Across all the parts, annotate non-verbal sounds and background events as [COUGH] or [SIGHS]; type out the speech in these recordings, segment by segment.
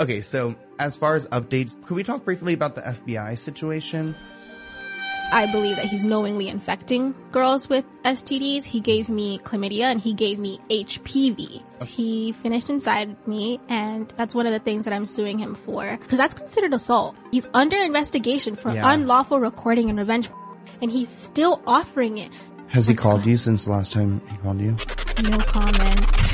Okay, so as far as updates, could we talk briefly about the FBI situation? I believe that he's knowingly infecting girls with STDs. He gave me chlamydia and he gave me HPV. He finished inside me and that's one of the things that I'm suing him for because that's considered assault. He's under investigation for Yeah. unlawful recording and revenge and he's still offering it. Has he called you since the last time he called you? No comment.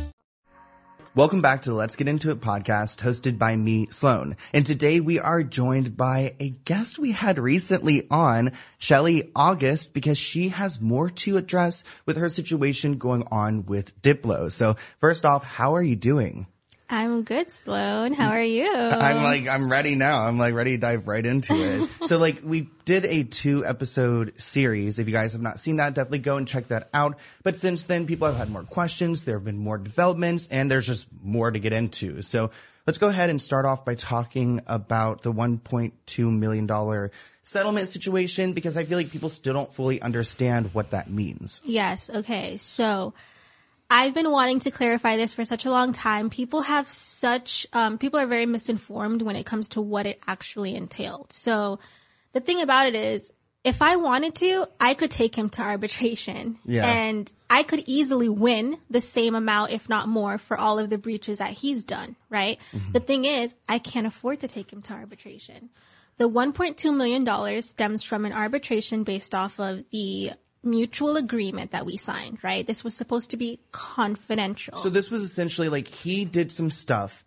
Welcome back to the Let's Get Into It podcast hosted by me, Sloan. And today we are joined by a guest we had recently on, Shelly Auguste, because she has more to address with her situation going on with Diplo. So first off, how are you doing? I'm good, Sloan. How are you? [LAUGHS] I'm like, I'm ready now. I'm like ready to dive right into it. [LAUGHS] so like we did a two episode series. If you guys have not seen that, definitely go and check that out. But since then, people have had more questions. There have been more developments and there's just more to get into. So let's go ahead and start off by talking about the $1.2 million settlement situation because I feel like people still don't fully understand what that means. Yes. Okay. So I've been wanting to clarify this for such a long time. People have such, um, people are very misinformed when it comes to what it actually entailed. So the thing about it is, if I wanted to, I could take him to arbitration Yeah. and I could easily win the same amount, if not more, for all of the breaches that he's done, right? The thing is, I can't afford to take him to arbitration. The $1.2 million stems from an arbitration based off of the mutual agreement that we signed, right? This was supposed to be confidential. So this was essentially like he did some stuff.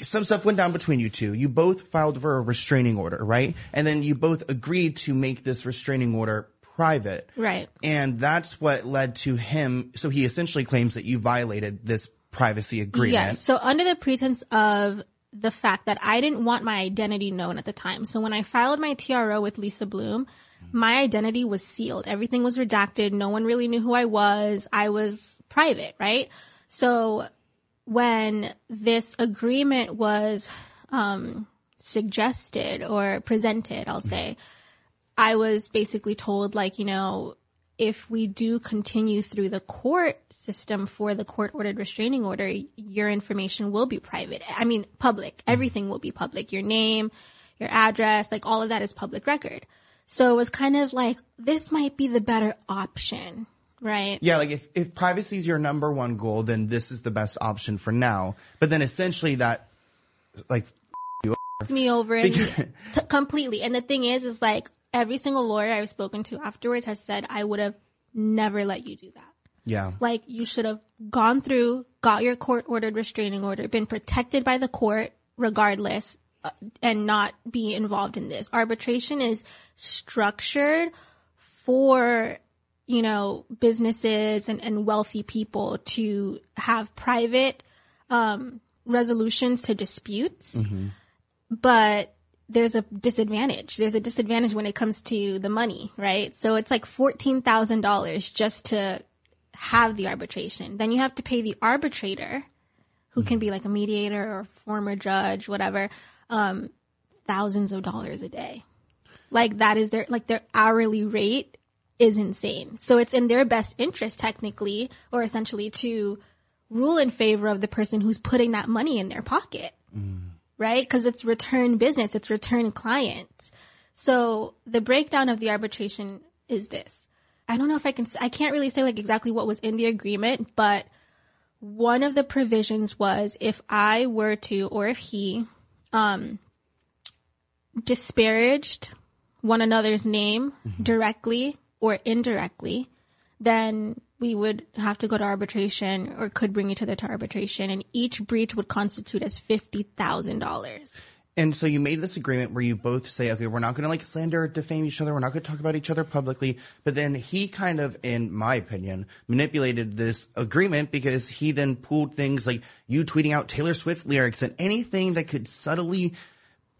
Some stuff went down between you two. You both filed for a restraining order, right? And then you both agreed to make this restraining order private. Right. And that's what led to him. So he essentially claims that you violated this privacy agreement. Yes. So under the pretense of the fact that I didn't want my identity known at the time. So when I filed my TRO with Lisa Bloom, my identity was sealed. Everything was redacted. No one really knew who I was. I was private, right? So when this agreement was um, suggested or presented, I'll say, I was basically told, like, you know, if we do continue through the court system for the court ordered restraining order, your information will be private. I mean, public. Everything will be public. Your name, your address, like all of that is public record. So it was kind of like, this might be the better option, right? Yeah, like if, if privacy is your number one goal, then this is the best option for now. But then essentially that, like, fucked me over and t- completely. And the thing is, is like every single lawyer I've spoken to afterwards has said I would have never let you do that. Yeah. Like you should have gone through, got your court ordered restraining order, been protected by the court regardless, and not be involved in this. Arbitration is structured for, you know, businesses and, and wealthy people to have private, um, resolutions to disputes. But there's a disadvantage. There's a disadvantage when it comes to the money, right? So it's like $14,000 just to have the arbitration. Then you have to pay the arbitrator, who can be like a mediator or former judge, whatever, um, thousands of dollars a day. Like that is their, like their hourly rate is insane. So it's in their best interest technically, or essentially to rule in favor of the person who's putting that money in their pocket. Right? Cause it's return business. It's return clients. So the breakdown of the arbitration is this. I don't know if I can, I can't really say like exactly what was in the agreement, but one of the provisions was if I were to, or if he, um, disparaged one another's name directly or indirectly, then we would have to go to arbitration or could bring each other to arbitration and each breach would constitute as $50,000. And so you made this agreement where you both say, okay, we're not going to like slander or defame each other. We're not going to talk about each other publicly. But then he kind of, in my opinion, manipulated this agreement because he then pulled things like you tweeting out Taylor Swift lyrics and anything that could subtly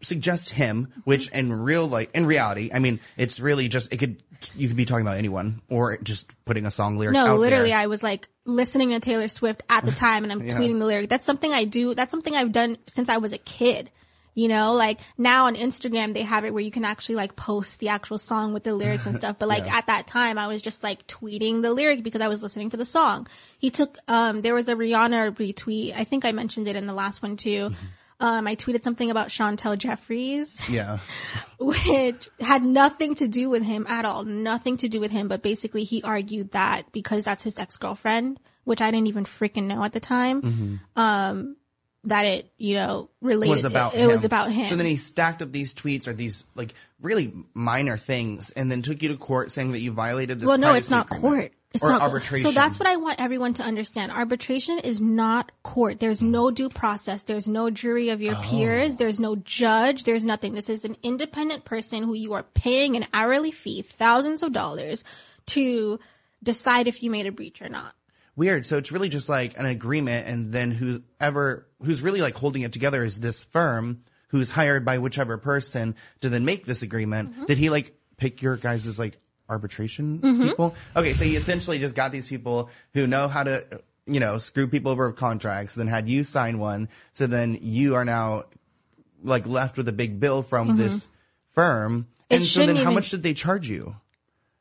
suggest him, which in real like in reality, I mean, it's really just it could you could be talking about anyone or just putting a song lyric. No, literally, there. I was like listening to Taylor Swift at the time and I'm [LAUGHS] tweeting the lyric. That's something I do. That's something I've done since I was a kid. You know, like now on Instagram, they have it where you can actually like post the actual song with the lyrics and [LAUGHS] stuff. But like at that time, I was just like tweeting the lyric because I was listening to the song. He took, um, there was a Rihanna retweet. I think I mentioned it in the last one too. Um, I tweeted something about Chantel Jeffries yeah. [LAUGHS] which had nothing to do with him at all. Nothing to do with him, but basically he argued that because that's his ex-girlfriend, which I didn't even freaking know at the time, um, that it, you know, related. was about it, him. it was about him. So then he stacked up these tweets or these like really minor things and then took you to court saying that you violated this well, no, it's not agreement. court. It's or not arbitration. So that's what I want everyone to understand. Arbitration is not court. There's no due process. There's no jury of your Oh. peers. There's no judge. There's nothing. This is an independent person who you are paying an hourly fee, thousands of dollars, to decide if you made a breach or not. Weird. So it's really just like an agreement, and then whoever who's really like holding it together is this firm who's hired by whichever person to then make this agreement. Mm-hmm. Did he like pick your guys' like arbitration people? Okay, so he essentially just got these people who know how to, you know, screw people over with contracts. Then had you sign one, so then you are now like left with a big bill from this firm. Mm-hmm. It And so then, how even- much did they charge you?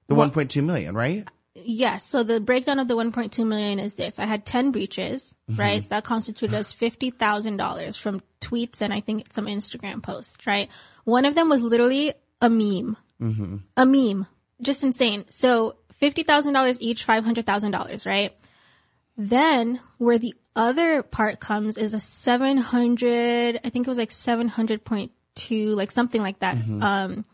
The 1.2 million, right? Yes. So the breakdown of the 1.2 million is this. I had 10 breaches, mm-hmm. right? So that constituted as $50,000 from tweets and I think some Instagram posts, right? One of them was literally a meme. Mm-hmm. A meme. Just insane. So $50,000 each, $500,000, right? Then where the other part comes is a 700, I think it was like 700.2, like something like that, mm-hmm. um,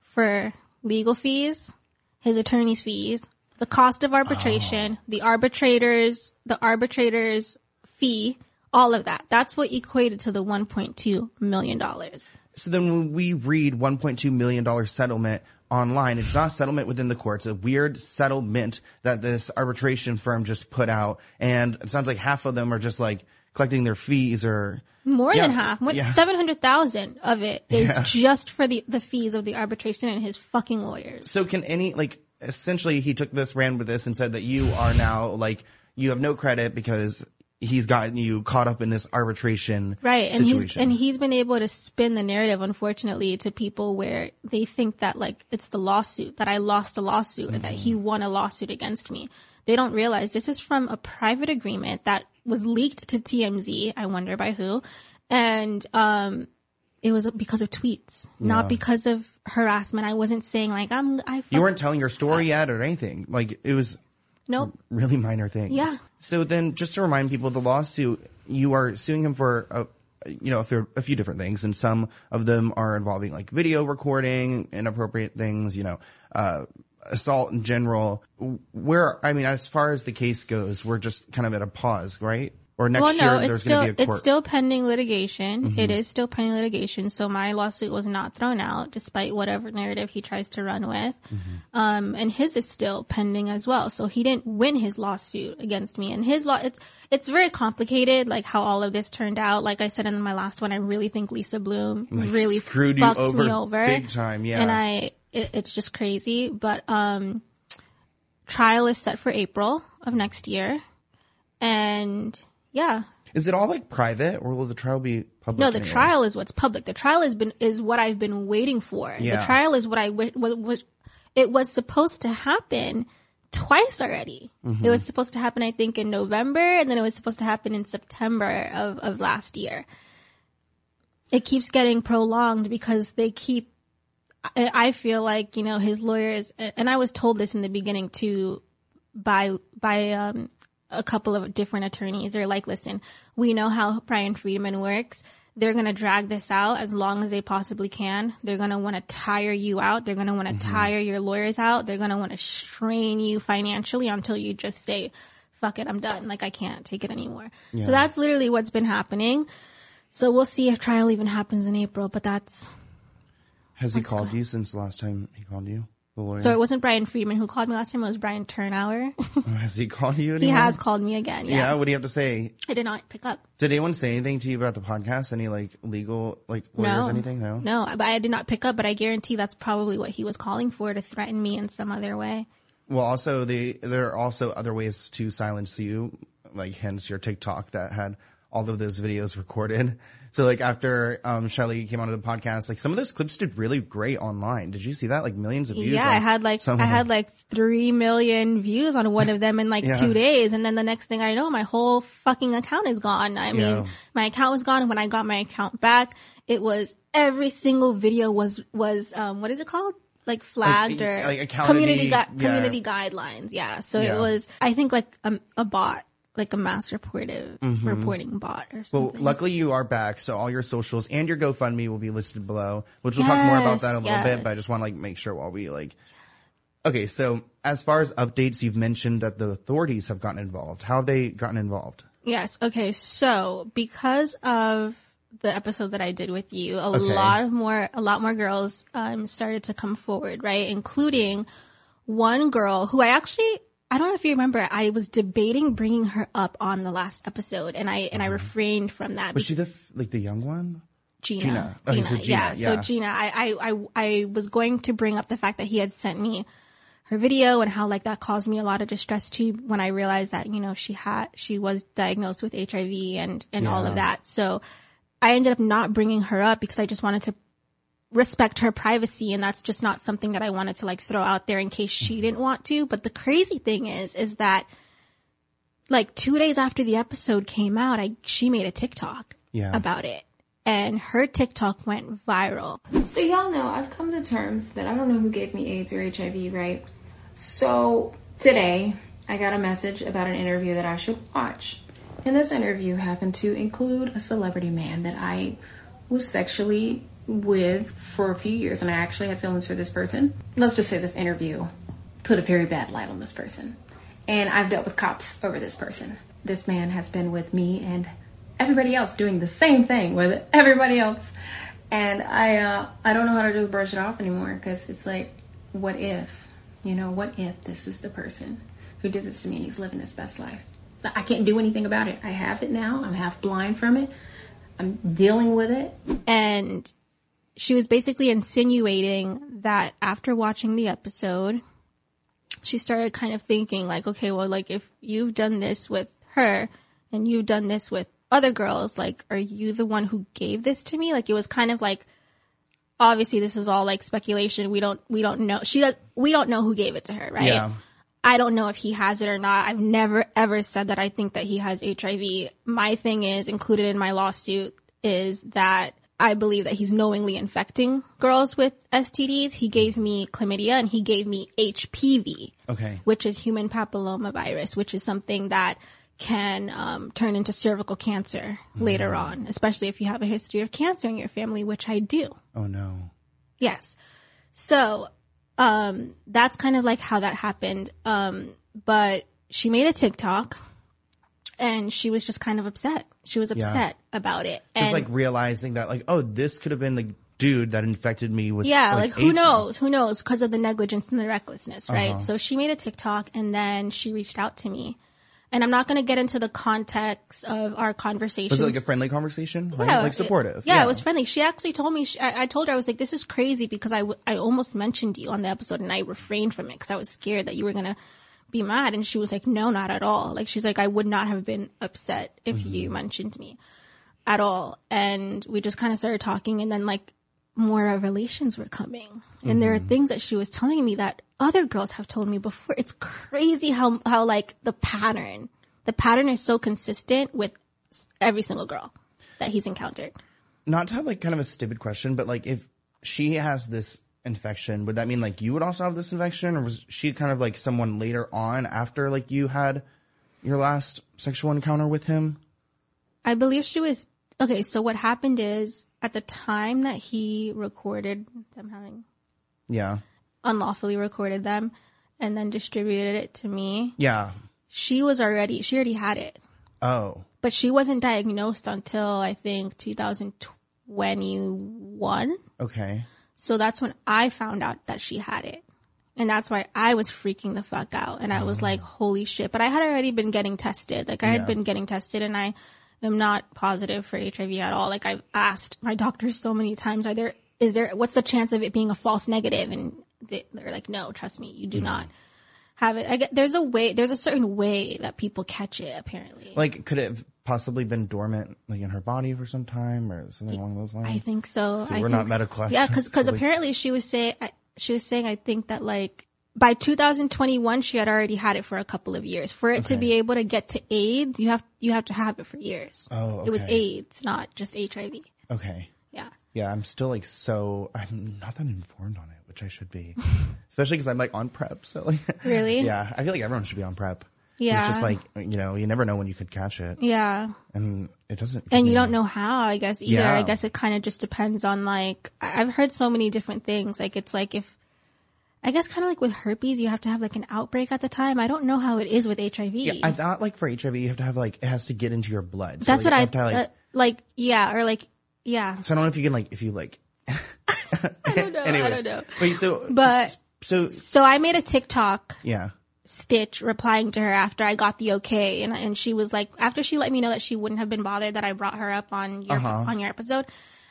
for legal fees, his attorney's fees, the cost of arbitration, oh. the arbitrators, the arbitrators fee, all of that. That's what equated to the 1.2 million dollars. So then when we read $1.2 million settlement online, it's not a settlement within the courts, a weird settlement that this arbitration firm just put out. And it sounds like half of them are just like collecting their fees or More Yeah, than half. What yeah. 700,000 of it is just for the the fees of the arbitration and his fucking lawyers. so can any like essentially he took this, ran with this and said that you are now like you have no credit because he's gotten you caught up in this arbitration Right. And situation. he's and he's been able to spin the narrative unfortunately to people where they think that like it's the lawsuit that I lost a lawsuit or that he Mm-hmm. won a lawsuit against me. They don't realize this is from a private agreement that was leaked to TMZ, I wonder by who. And um it was because of tweets, not because of harassment. I wasn't saying like I'm I you weren't telling your story yet or anything. Like it was Nope. really minor things. Yeah. So then, just to remind people, the lawsuit you are suing him for a you know, a few, a few different things, and some of them are involving like video recording, inappropriate things, you know, uh, assault in general. Where, I mean, as far as the case goes, we're just kind of at a pause, right? Or next well, no, year, it's there's still going to be a court. it's still pending litigation. Mhm. It is still pending litigation. So my lawsuit was not thrown out, despite whatever narrative he tries to run with. Mm-hmm. Um, and his is still pending as well. So he didn't win his lawsuit against me. And his law, it's it's very complicated, like how all of this turned out. Like I said in my last one, I really think Lisa Bloom Like, really screwed fucked over me over big time, yeah. And I, it, it's just crazy. But um, trial is set for April of next year, and yeah, Is it all like private, or will the trial be public? no, the anyway? trial is what's public. The trial has been is what I've been waiting for. Yeah. The trial is what I wish. What, what it was supposed to happen twice already. Mhm. It was supposed to happen, I think, in November, and then it was supposed to happen in September of of last year. It keeps getting prolonged because they keep. I, I feel like you know his lawyers, and I was told this in the beginning too, by by um, a couple of different attorneys. They're like, listen, we know how Bryan Freedman works. They're going to drag this out as long as they possibly can. They're going to want to tire you out. They're going to want to mm-hmm. tire your lawyers out. They're going to want to strain you financially until you just say, fuck it, I'm done. Like, I can't take it anymore. Yeah. So that's literally what's been happening. So we'll see if trial even happens in April, but that's, Has he called you since the last time he called you? The lawyer. so it wasn't Bryan Freedman who called me last time. It was Brian Turnauer. [LAUGHS] Has he called you? he has called me again. Yeah. Yeah. What do you have to say? I did not pick up. Did anyone say anything to you about the podcast? Any like legal like lawyers? no. Anything? No. No, but I did not pick up, but I guarantee that's probably what he was calling for to threaten me in some other way. Well, also the there are also other ways to silence you, like hence your TikTok that had all of those videos recorded. [LAUGHS] So like after um Shelly came onto the podcast, like some of those clips did really great online. Did you see that? Like millions of views. Yeah, I had like I had like three million views on one of them in like [LAUGHS] Yeah. two days, and then the next thing I know, my whole fucking account is gone. I mean, Yeah. my account was gone. and When I got my account back, it was every single video was was um what is it called? Like flagged Like, or like community gui- yeah. community guidelines. Yeah, so Yeah. it was I think like a, a bot, like a mass reportive Mhm. reporting bot or something. Well, luckily you are back, so all your socials and your GoFundMe will be listed below, which we'll talk more about that in a little bit. But I just want to like make sure while we like. Okay, so as far as updates, you've mentioned that the authorities have gotten involved. How have they gotten involved? Yes. Okay. So because of the episode that I did with you, a Okay. lot of more, a lot more girls um, started to come forward, right? Including one girl who I actually, I don't know if you remember, I was debating bringing her up on the last episode, and I and I uh-huh. refrained from that. Was she the f- like the young one? Gina. Gina. Oh, Gina. So Gina, yeah. So. Gina, I, I, I, I was going to bring up the fact that he had sent me her video and how like that caused me a lot of distress too when I realized that, you know, she had, she was diagnosed with HIV and, and all of that. So I ended up not bringing her up because I just wanted to respect her privacy and that's just not something that I wanted to like throw out there in case she mm-hmm. didn't want to. But the crazy thing is, is that like two days after the episode came out, I, she made a TikTok Yeah. about it and her TikTok went viral. So y'all know I've come to terms that I don't know who gave me AIDS or HIV, right? So today I got a message about an interview that I should watch. And this interview happened to include a celebrity man that I was sexually with for a few years and I actually had feelings for this person. Let's just say this interview put a very bad light on this person. And I've dealt with cops over this person. This man has been with me and everybody else doing the same thing with everybody else. And I uh, I don't know how to just brush it off anymore because it's like, what if? You know, what if this is the person who did this to me and he's living his best life? I can't do anything about it. I have it now. I'm half blind from it. I'm dealing with it. And she was basically insinuating that after watching the episode, she started kind of thinking like, okay, well, like if you've done this with her and you've done this with other girls, like, are you the one who gave this to me? Like, it was kind of like, obviously this is all like speculation. We don't, we don't know. She does, we don't know who gave it to her, right? Yeah. I don't know if he has it or not. I've never ever said that I think that he has HIV. My thing is included in my lawsuit is that I believe that he's knowingly infecting girls with STDs. He gave me chlamydia and he gave me HPV, Okay. which is human papilloma virus, which is something that can um, turn into cervical cancer later on, especially if you have a history of cancer in your family, which I do. Oh no. Yes. So, um, that's kind of like how that happened. Um, but she made a TikTok and she was just kind of upset. She was upset about it. And just like realizing that, like, oh, this could have been the dude that infected me with. yeah, like, who knows? Who knows? Because of the negligence and the recklessness, right? Uh-huh. So she made a TikTok and then she reached out to me. And I'm not going to get into the context of our conversations. Was it like a friendly conversation? Right? Yeah, like it- supportive. yeah, it was friendly. She actually told me. She, I, I told her I was like, "This is crazy," because I, w- I almost mentioned you on the episode, and I refrained from it because I was scared that you were gonna be mad. And she was like, "No, not at all." Like she's like, "I would not have been upset if Mm-hmm. you mentioned me at all." And we just kind of started talking, and then like more revelations were coming, and there are Mm-hmm. things that she was telling me that other girls have told me before. It's crazy how how like the pattern, the pattern is so consistent with every single girl that he's encountered. Not to have like kind of a stupid question, but like if she has this infection, would that mean like you would also have this infection, or was she kind of like someone later on after like you had your last sexual encounter with him? I believe she was okay. So what happened is at the time that he recorded them having Yeah. unlawfully recorded them and then distributed it to me, Yeah. she was already she already had it, Oh. but she wasn't diagnosed until I think 2021. Okay. So that's when I found out that she had it. And that's why I was freaking the fuck out. And I was oh. like, holy shit. But I had already been getting tested. Like I had Yeah. been getting tested and I am not positive for HIV at all. Like I've asked my doctors so many times, are there, is there, what's the chance of it being a false negative? And they, they're like, no, trust me, you do hmm. not have it. I get, there's a way, there's a certain way that people catch it apparently. Like, could it have possibly been dormant, like in her body for some time, or something along those lines? I think so. See, I we're not so. medical Yeah, experts, because [LAUGHS] apparently she was saying she was saying I think that like by 2021 she had already had it for a couple of years. For it to be able to get to AIDS, you have you have to have it for years. Oh, It was okay. AIDS, not just HIV. Okay. Yeah. Yeah, I'm still like so. I'm not that informed on it, which I should be, [LAUGHS] especially because I'm like on prep. So like, Really? [LAUGHS] yeah, I feel like everyone should be on prep. Yeah. it's just like you know, you never know when you could catch it, Yeah. and it doesn't. And you don't know how, I guess, either. Yeah. I guess it kind of just depends on like, I've heard so many different things. Like, it's like if, I guess kind of like with herpes, you have to have like an outbreak at the time. I don't know how it is with HIV. Yeah, I thought like for HIV, you have to have like it has to get into your blood. So, That's like, what you I, have to, like, uh, like, yeah, or like, yeah. So I don't know if you can like if you like. [LAUGHS] [LAUGHS] I don't know. I don't know. Wait, so But so so I made a TikTok yeah. Stitch replying to her after I got the okay, and and she was like, after she let me know that she wouldn't have been bothered that I brought her up on your Uh-huh. on your episode,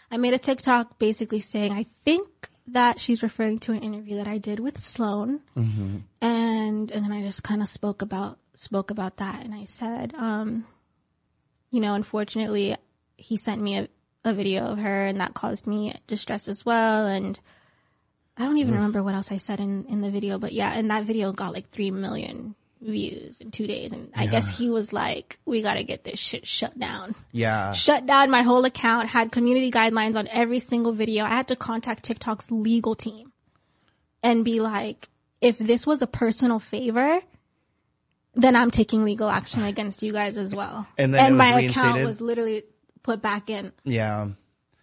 I made a TikTok basically saying I think that she's referring to an interview that I did with Sloan, Mm-hmm. and and then I just kind of spoke about spoke about that, and I said, um, you know, unfortunately, he sent me a, a video of her, and that caused me distress as well, and. I don't even remember what else I said in, in the video, but yeah, and that video got like 3 million views in two days. And I guess he was like, we got to get this shit shut down. Yeah. Shut down my whole account, had community guidelines on every single video. I had to contact TikTok's legal team and be like, if this was a personal favor, then I'm taking legal action [SIGHS] against you guys as well. And then it was my account was literally put back in Yeah.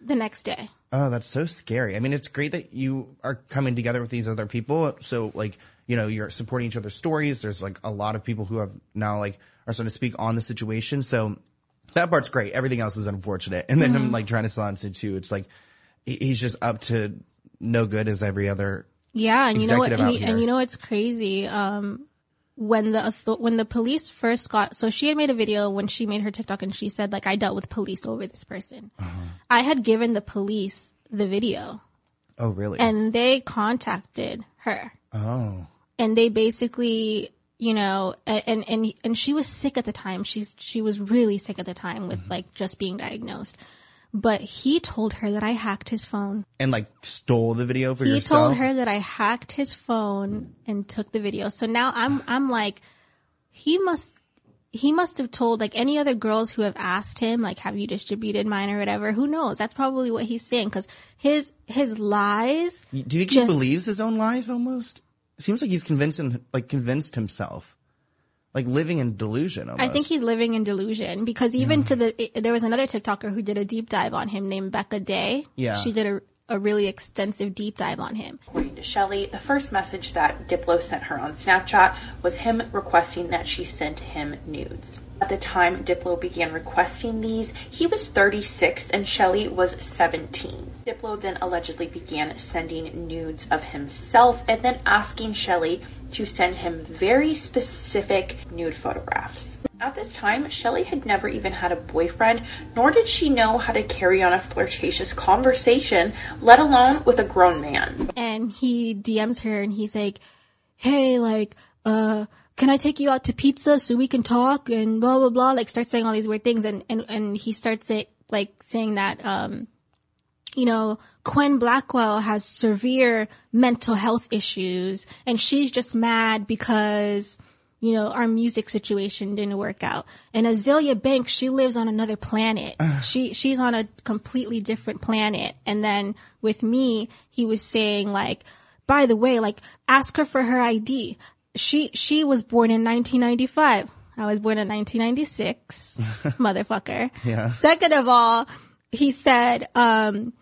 the next day. Oh, that's so scary. I mean, it's great that you are coming together with these other people. So, like, you know, you're supporting each other's stories. There's like a lot of people who have now like are starting to speak on the situation. So that part's great. Everything else is unfortunate. And then Mm-hmm. him like trying to silence it too. It's like he's just up to no good as every other. Yeah, and you know what? And, you- and you know what's crazy? Um, when the when the police first got, so she had made a video when she made her TikTok, and she said like I dealt with police over this person. Uh-huh. I had given the police the video, Oh, really? and they contacted her, oh, and they basically, you know, and and and she was sick at the time. She's she was really sick at the time with like just being diagnosed. But he told her that I hacked his phone and like stole the video for he yourself. told her that I hacked his phone and took the video. So now I'm I'm like, he must he must have told like any other girls who have asked him like, have you distributed mine or whatever? Who knows? That's probably what he's saying because his his lies. Do you think he believes his own lies almost? Seems like he's convinced, like convinced himself. Like living in delusion. Almost. I think he's living in delusion because even to the there was another TikToker who did a deep dive on him named Becca Day. Yeah. she did a a really extensive deep dive on him. According to Shelly, the first message that Diplo sent her on Snapchat was him requesting that she send him nudes. At the time Diplo began requesting these, he was 36 and Shelly was 17. Diplo then allegedly began sending nudes of himself and then asking Shelly to send him very specific nude photographs. At this time, Shelly had never even had a boyfriend, nor did she know how to carry on a flirtatious conversation, let alone with a grown man. And he DMs her and he's like, "Hey, like, uh." Can I take you out to pizza so we can talk and blah blah blah? Like start saying all these weird things and and and he starts it like saying that um you know, Quinn Blackwell has severe mental health issues and she's just mad because, you know, our music situation didn't work out. And Azealia Banks, she lives on another planet. [SIGHS] she, she's on a completely different planet. And then with me, he was saying like, by the way, like, ask her for her ID. She, she was born in 1995. I was born in 1996. [LAUGHS] Motherfucker. Yeah. Second of all, he said, um,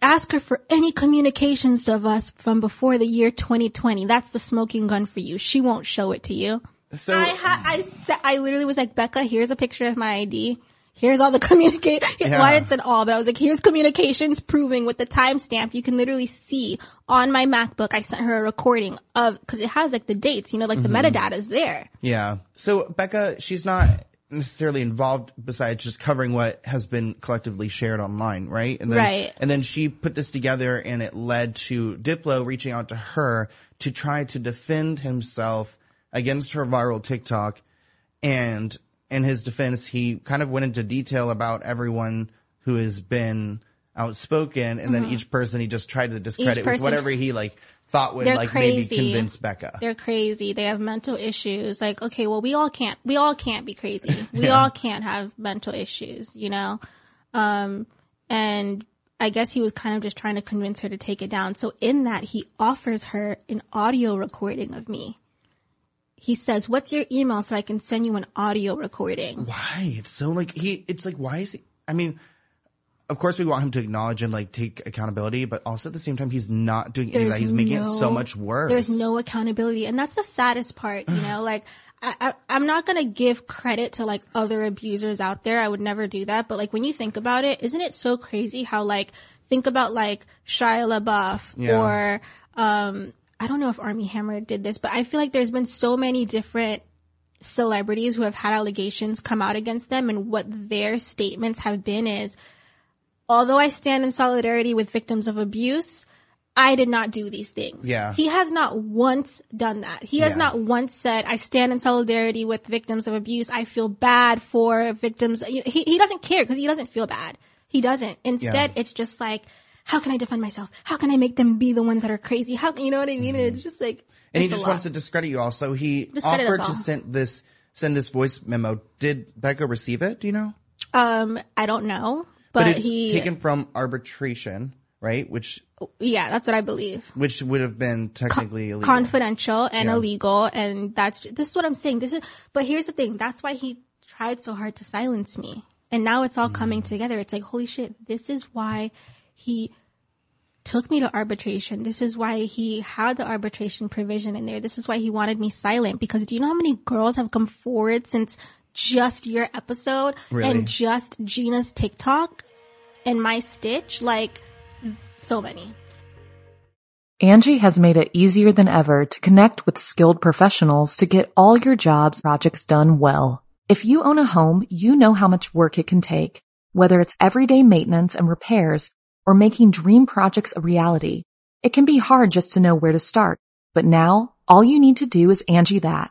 ask her for any communications of us from before the year 2020. That's the smoking gun for you. She won't show it to you. So I ha- I sa- I literally was like, Becca, here's a picture of my ID. Here's all the [LAUGHS] communicate. [LAUGHS] Yeah. Well, I didn't say all, but I was like, here's communications proving with the timestamp. You can literally see on my MacBook. I sent her a recording of because it has like the dates. You know, like Mm-hmm. the metadata is there. Yeah. So Becca, she's not necessarily involved besides just covering what has been collectively shared online, right? And then, Right. And then she put this together and it led to Diplo reaching out to her to try to defend himself against her viral TikTok. And in his defense, he kind of went into detail about everyone who has been outspoken and then each person he just tried to discredit with whatever he like thought would They're like crazy. maybe convince Becca. They're crazy. They have mental issues. Like, okay, well, we all can't, we all can't be crazy. [LAUGHS] We all can't have mental issues, you know? Um, and I guess he was kind of just trying to convince her to take it down. So in that, he offers her an audio recording of me. He says, what's your email so I can send you an audio recording? why it's so like he it's like why is he i mean of course we want him to acknowledge and like take accountability but also at the same time he's not doing any of that he's making it so much worse There's no accountability, and that's the saddest part. You know, [SIGHS] like I, I, I'm not gonna give credit to like other abusers out there. I would never do that. But like when you think about it, isn't it so crazy how like think about like Shia LaBeouf Yeah. or um I don't know if Armie Hammer did this, but I feel like there's been so many different celebrities who have had allegations come out against them, and what their statements have been is although I stand in solidarity with victims of abuse, I did not do these things. Yeah. He has not once done that. He has Yeah. not once said, I stand in solidarity with victims of abuse. I feel bad for victims. He, he doesn't care because he doesn't feel bad. He doesn't. Instead, Yeah. it's just like, how can I defend myself? How can I make them be the ones that are crazy? How, you know what I mean? And it's just like, Mm-hmm. and he just wants to discredit you all so he Discredit offered to send this send this voice memo did becca receive it do you know Um, I don't know, but, it's he, taken from arbitration right? Which oh, yeah, that's what I believe. which would have been technically illegal. confidential and Yeah. illegal and that's this is what i'm saying this is but here's the thing that's why he tried so hard to silence me. And now it's all hmm. coming together. It's like holy shit this is why he took me to arbitration. This is why he had the arbitration provision in there. This is why he wanted me silent. Because do you know how many girls have come forward since just your episode Really? and just gina's tiktok and my stitch like so many Angie has made it easier than ever to connect with skilled professionals to get all your jobs projects done well. If you own a home, you know how much work it can take, whether it's everyday maintenance and repairs or making dream projects a reality. It can be hard just to know where to start, but now all you need to do is Angie that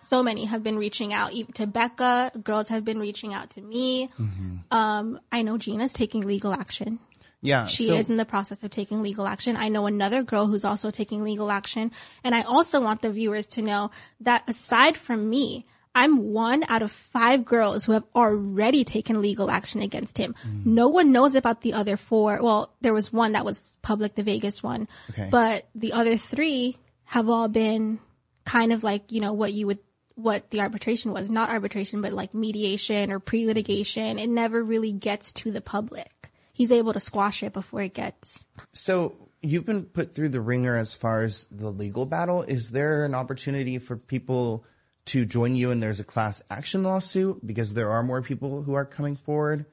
So many have been reaching out, even to Becca. Girls have been reaching out to me. Mm-hmm. Um, I know Gina's taking legal action. Yeah. She so- is in the process of taking legal action. I know another girl who's also taking legal action. And I also want the viewers to know that aside from me, I'm one out of five girls who have already taken legal action against him. No one knows about the other four. Well, there was one that was public, the Vegas one. Okay. But the other three have all been kind of like, you know, what you would, what the arbitration was. Not arbitration, but like mediation or pre-litigation. It never really gets to the public. He's able to squash it before it gets So you've been put through the ringer as far as the legal battle. Is there an opportunity for people to join you and there's a class action lawsuit because there are more people who are coming forward?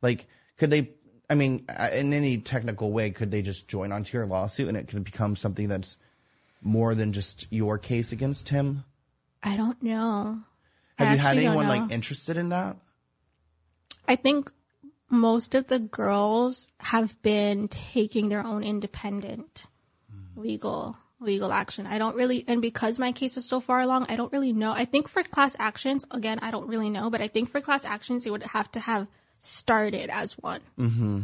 Like, could they, I mean, uh, in any technical way, could they just join onto your lawsuit and it could become something that's more than just your case against him? I don't know. I Have you had anyone like interested in that? I think most of the girls have been taking their own independent legal legal action. I don't really and because my case is so far along, I don't really know. I think for class actions, again, I don't really know, but I think for class actions it would have to have started as one. Mm-hmm.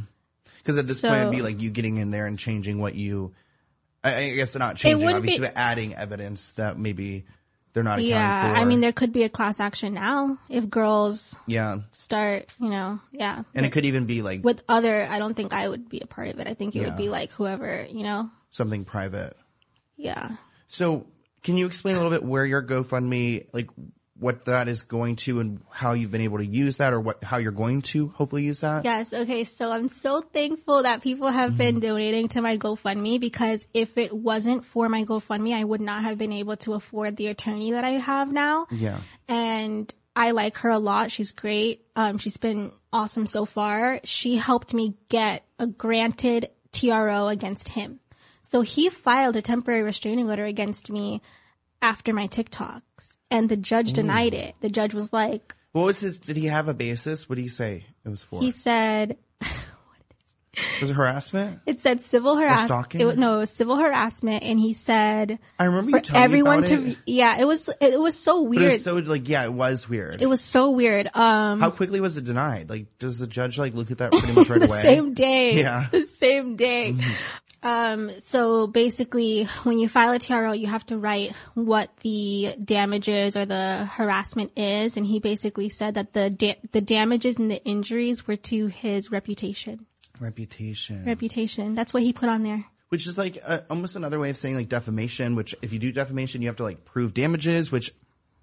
Because at this point, it'd be like you getting in there and changing what you. I, I guess not changing, obviously, be- but adding evidence that maybe they're not accounting Yeah, for. I mean there could be a class action now if girls yeah, start, you know, yeah. and it could even be like with other I don't think I would be a part of it. I think it Yeah. would be like whoever, you know. something private. Yeah. So, can you explain a little bit where your GoFundMe, like what that is going to, and how you've been able to use that, or what how you're going to hopefully use that? Yes. Okay. So I'm so thankful that people have Mm-hmm. been donating to my GoFundMe because if it wasn't for my GoFundMe, I would not have been able to afford the attorney that I have now. Yeah. And I like her a lot. She's great. Um, she's been awesome so far. She helped me get a granted TRO against him. So he filed a temporary restraining order against me after my TikToks and the judge denied it. The judge was like, What was his? Did he have a basis? What do you say it was for? he said, [LAUGHS] was it harassment? It said civil harassment. It, no, it was civil harassment, and he said I remember for you telling me everyone about to. it. Yeah, it was. It was so weird. it was so like yeah, it was weird. it was so weird. Um, How quickly was it denied? Like, does the judge like look at that pretty much [LAUGHS] right the away? same day. Yeah. [LAUGHS] the same day. Um, so basically, when you file a TRO, you have to write what the damages or the harassment is, and he basically said that the da- the damages and the injuries were to his reputation. Reputation. Reputation. That's what he put on there. which is like uh, almost another way of saying like defamation. Which if you do defamation, you have to like prove damages. Which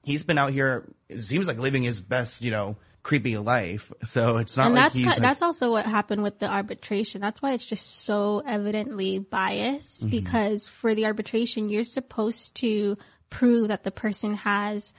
he's been out here. It seems like living his best, you know, creepy life. So it's not and like that's he's like, that's also what happened with the arbitration. That's why it's just so evidently biased Mm-hmm. because for the arbitration, you're supposed to prove that the person has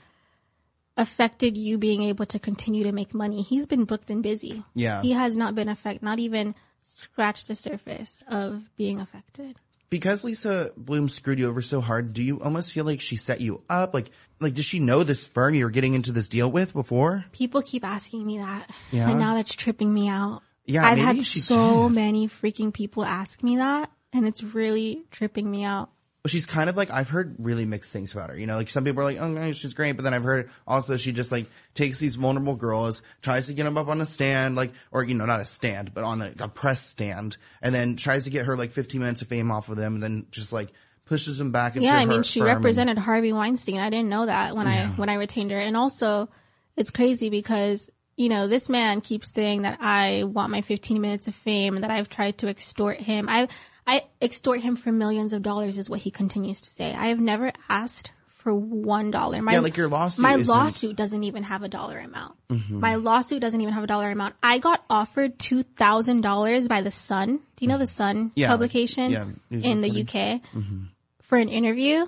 affected you being able to continue to make money. He's been booked and busy. Yeah. He has not been affected, not even scratched the surface of being affected. Because Lisa Bloom screwed you over so hard. Do you almost feel like she set you up? Like, like does she know this firm you were getting into this deal with before? People keep asking me that. Yeah? And now that's tripping me out. Yeah, I've had so did. many freaking people ask me that and it's really tripping me out. Well, she's kind of like I've heard really mixed things about her. You know, like some people are like, "Oh, no, she's great," but then I've heard also she just like takes these vulnerable girls, tries to get them up on a stand, like, or you know, not a stand, but on a, a press stand, and then tries to get her like 15 minutes of fame off of them, and then just like pushes them back into yeah, I mean, she firm and- represented Harvey Weinstein. I didn't know that when I when I retained her, and also it's crazy because you know this man keeps saying that I want my 15 minutes of fame and that I've tried to extort him. I I extort him for millions of dollars is what he continues to say. I have never asked for one dollar. My Yeah, like your lawsuit My isn't- Mm-hmm. lawsuit doesn't even have a dollar amount. My lawsuit doesn't even have a dollar amount. I got offered two thousand dollars by the Sun. Do you know the Sun Yeah, publication yeah, in the reporting. UK for an interview,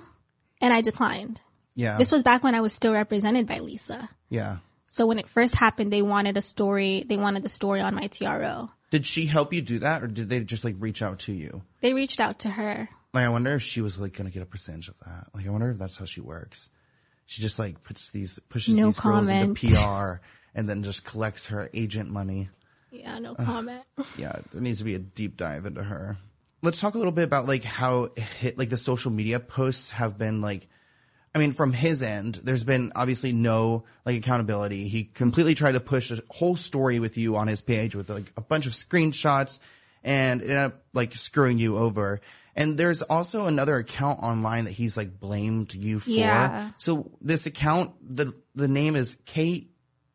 and I declined. Yeah, This was back when I was still represented by Lisa. yeah. So when it first happened, they wanted a story. They wanted the story on my TRO. Did she help you do that, or did they just like reach out to you? They reached out to her. Like, I wonder if she was like going to get a percentage of that. Like, I wonder if that's how she works. She just like puts these, pushes No these girls into. PR and then just collects her agent money. Yeah, no comment. [LAUGHS] Yeah, there needs to be a deep dive into her. Let's talk a little bit about like how hit, like the social media posts have been like, I mean, from his end, there's been obviously no like accountability. He completely tried to push a whole story with you on his page with like a bunch of screenshots and it ended up like screwing you over. And there's also another account online that he's like blamed you for. Yeah. So this account, the the name is K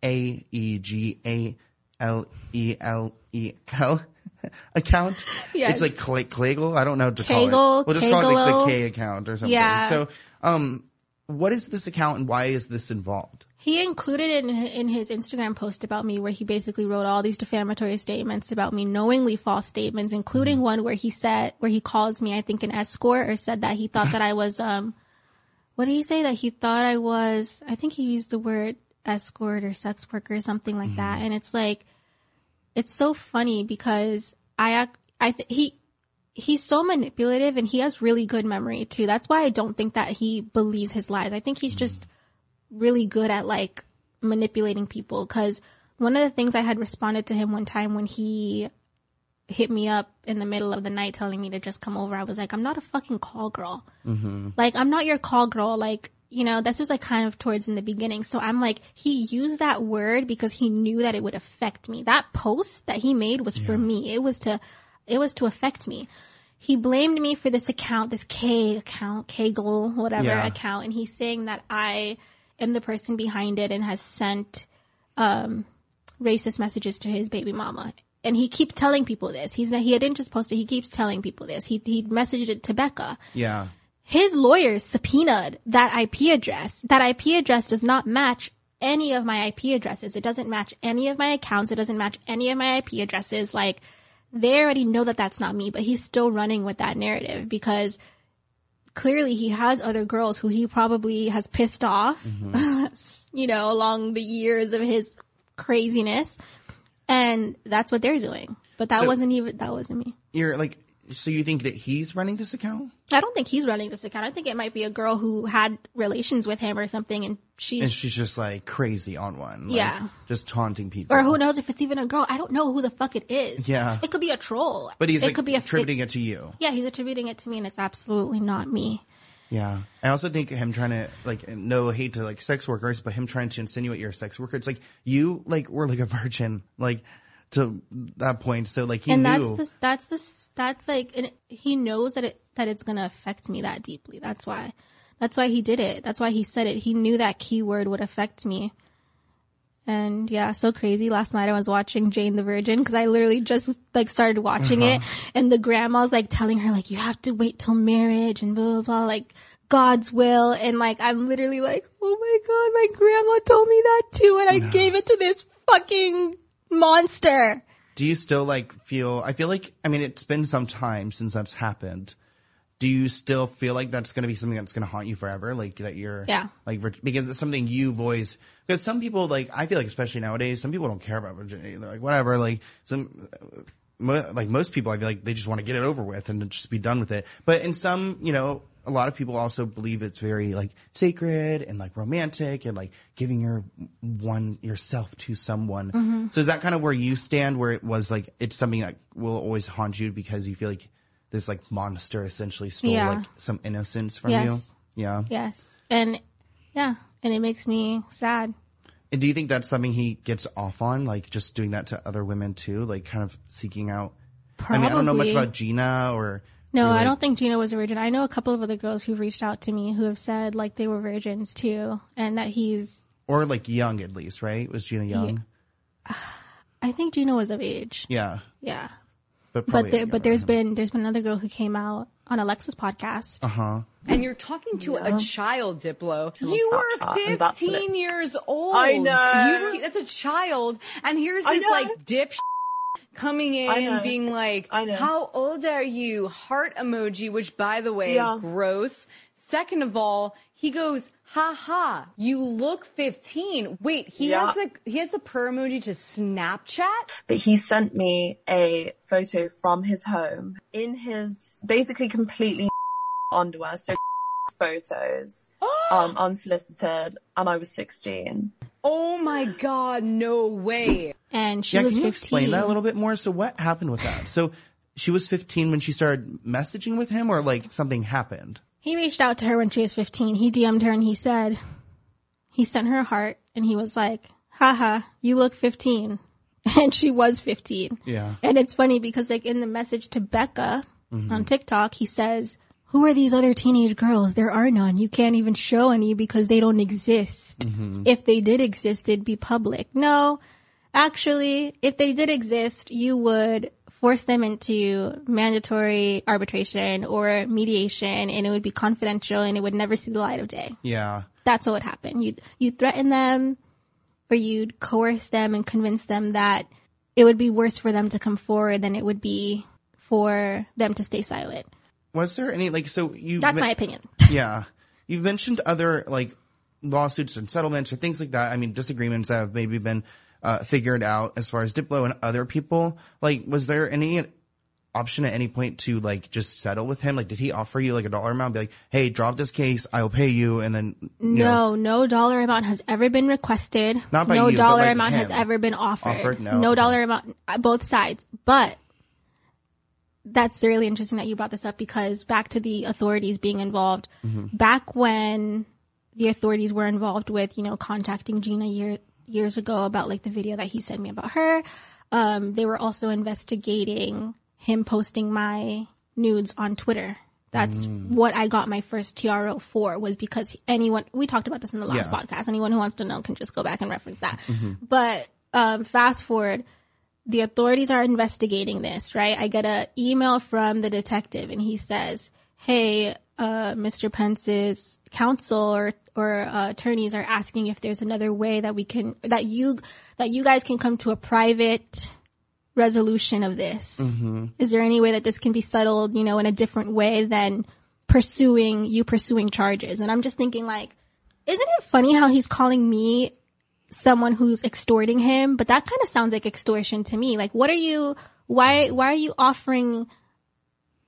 A E G A L E L E L [LAUGHS] account. Yes. It's like Cla- Clagle. I don't know what to call Kegel, it. We'll just call it like the K account or something. Yeah. So, um, what is this account and why is this involved? He included in in his Instagram post about me where he basically wrote all these defamatory statements about me, knowingly false statements, including one where he said where he calls me, I think, an escort, or said that he thought that I [LAUGHS] was um, what did he say that he thought I was? I think he used the word escort or sex worker or something like that, and it's like, it's so funny because I I th- he he's so manipulative and he has really good memory too. That's why I don't think that he believes his lies. I think he's mm-hmm. just really good at like manipulating people because one of the things I had responded to him one time when he hit me up in the middle of the night telling me to just come over, I was like, I'm not a fucking call girl. Mm-hmm. Like, I'm not your call girl. Like, you know, this was like kind of towards in the beginning. So I'm like, he used that word because he knew that it would affect me. That post that he made was for me. It was to, it was to affect me. He blamed me for this account, this K account, Kegel, whatever Yeah. account. And he's saying that I am the person behind it and has sent, um, racist messages to his baby mama. And he keeps telling people this. He's not, he didn't just post it. He keeps telling people this. He, he messaged it to Becca Yeah. his lawyers subpoenaed that IP address. That IP address does not match any of my IP addresses. It doesn't match any of my accounts. It doesn't match any of my IP addresses. Like, they already know that that's not me, but he's still running with that narrative because clearly he has other girls who he probably has pissed off, [LAUGHS] you know, along the years of his craziness. And that's what they're doing. But that So- wasn't even, that wasn't me. You're like, so you think that he's running this account? I don't think he's running this account. I think it might be a girl who had relations with him or something, and she's And she's just like crazy on one. like, Yeah. Just taunting people. or who knows if it's even a girl. I don't know who the fuck it is. Yeah. it could be a troll. But he's it like could be attributing it to you. yeah, he's attributing it to me, and it's absolutely not me. Yeah. I also think him trying to like no hate to like sex workers, but him trying to insinuate you're a sex worker. It's like you like were like a virgin, like to that point. So like he and knew. that's this. That's this. That's like, and he knows that it that it's gonna affect me that deeply. That's why. That's why he did it. That's why he said it. He knew that keyword would affect me. And yeah, so crazy. Last night I was watching Jane the Virgin because I literally just like started watching it uh-huh. and the grandma's like telling her like, you have to wait till marriage and blah, blah, blah, like God's will. And like, I'm literally like, oh my God, my grandma told me that too. And I gave it to this fucking monster. Do you still like feel? I feel like I mean it's been some time since that's happened. Do you still feel like that's going to be something that's going to haunt you forever? Like that you're Yeah. like because it's something you've always because some people like I feel like especially nowadays some people don't care about virginity. They're like whatever. Like some like most people I feel like they just want to get it over with and just be done with it. But in some you know a lot of people also believe it's very like sacred and like romantic and like giving your one yourself to someone. Mm-hmm. So is that kind of where you stand where it was like it's something that will always haunt you because you feel like this like monster essentially stole Yeah. like some innocence from Yes. you. Yeah. Yes. And yeah, and it makes me sad. And do you think that's something he gets off on, like just doing that to other women too, like kind of seeking out? I mean, I don't know much about Gina or No, or, I don't think Gina was a virgin. I know a couple of other girls who've reached out to me who have said like they were virgins too, and that he's. or like young at least, right? Was Gina young? [SIGHS] I think Gina was of age. Yeah, Yeah, but but there, but there's been there's been another girl who came out on Alexa's podcast. uh huh. And you're talking to a child, Diplo. You were and that's what 15 years old. I know. You were, that's a child. And here's this like dip coming in know. being like, I know. how old are you? Heart emoji, which by the way, Yeah. gross. Second of all, he goes, ha ha, you look 15. Wait, he Yeah. has the, he has the per emoji to Snapchat? But he sent me a photo from his home in his basically completely [LAUGHS] underwear, so [LAUGHS] photos, [GASPS] um, unsolicited, and I was 16. Oh my god, no way. And she Yeah, was can you 15. explain that a little bit more? So what happened with that? So she was 15 when she started messaging with him, or like something happened? He reached out to her when she was 15. He DM'd her and he said, he sent her a heart and he was like, haha, you look 15. [LAUGHS] And she was 15. Yeah. And it's funny because like in the message to Becca mm-hmm. on TikTok, he says, who are these other teenage girls? There are none. You can't even show any because they don't exist. Mm-hmm. If they did exist, it'd be public. No, actually, if they did exist, you would force them into mandatory arbitration or mediation and it would be confidential and it would never see the light of day. Yeah. That's what would happen. You you threaten them or you'd coerce them and convince them that it would be worse for them to come forward than it would be for them to stay silent. Was there any like so you? That's my opinion. [LAUGHS] yeah. You've mentioned other like lawsuits and settlements or things like that. I mean, disagreements that have maybe been uh, figured out as far as Diplo and other people. Like, was there any option at any point to like just settle with him? Like, did he offer you like a dollar amount? Be like, hey, drop this case, I'll pay you, and then you know, No, no dollar amount has ever been requested. Not by no you, dollar like amount has ever been offered. Offered? No. no dollar amount, uh, both sides. But that's really interesting that you brought this up because back to the authorities being involved. Mm-hmm. Back when the authorities were involved with, you know, contacting Gina year, years ago about like the video that he sent me about her, um, they were also investigating him posting my nudes on Twitter. That's Mm. what I got my first TRO for was because anyone, we talked about this in the last Yeah. podcast. Anyone who wants to know can just go back and reference that. Mm-hmm. But, um, fast forward, the authorities are investigating this, right? I get a email from the detective and he says, Hey, uh, Mr. Pentz's counsel or, or uh, attorneys are asking if there's another way that we can, that you, that you guys can come to a private resolution of this. Is there any way that this can be settled, you know, in a different way than pursuing, you pursuing charges? And I'm just thinking like, isn't it funny how he's calling me someone who's extorting him, but that kind of sounds like extortion to me. Like, what are you, why, why are you offering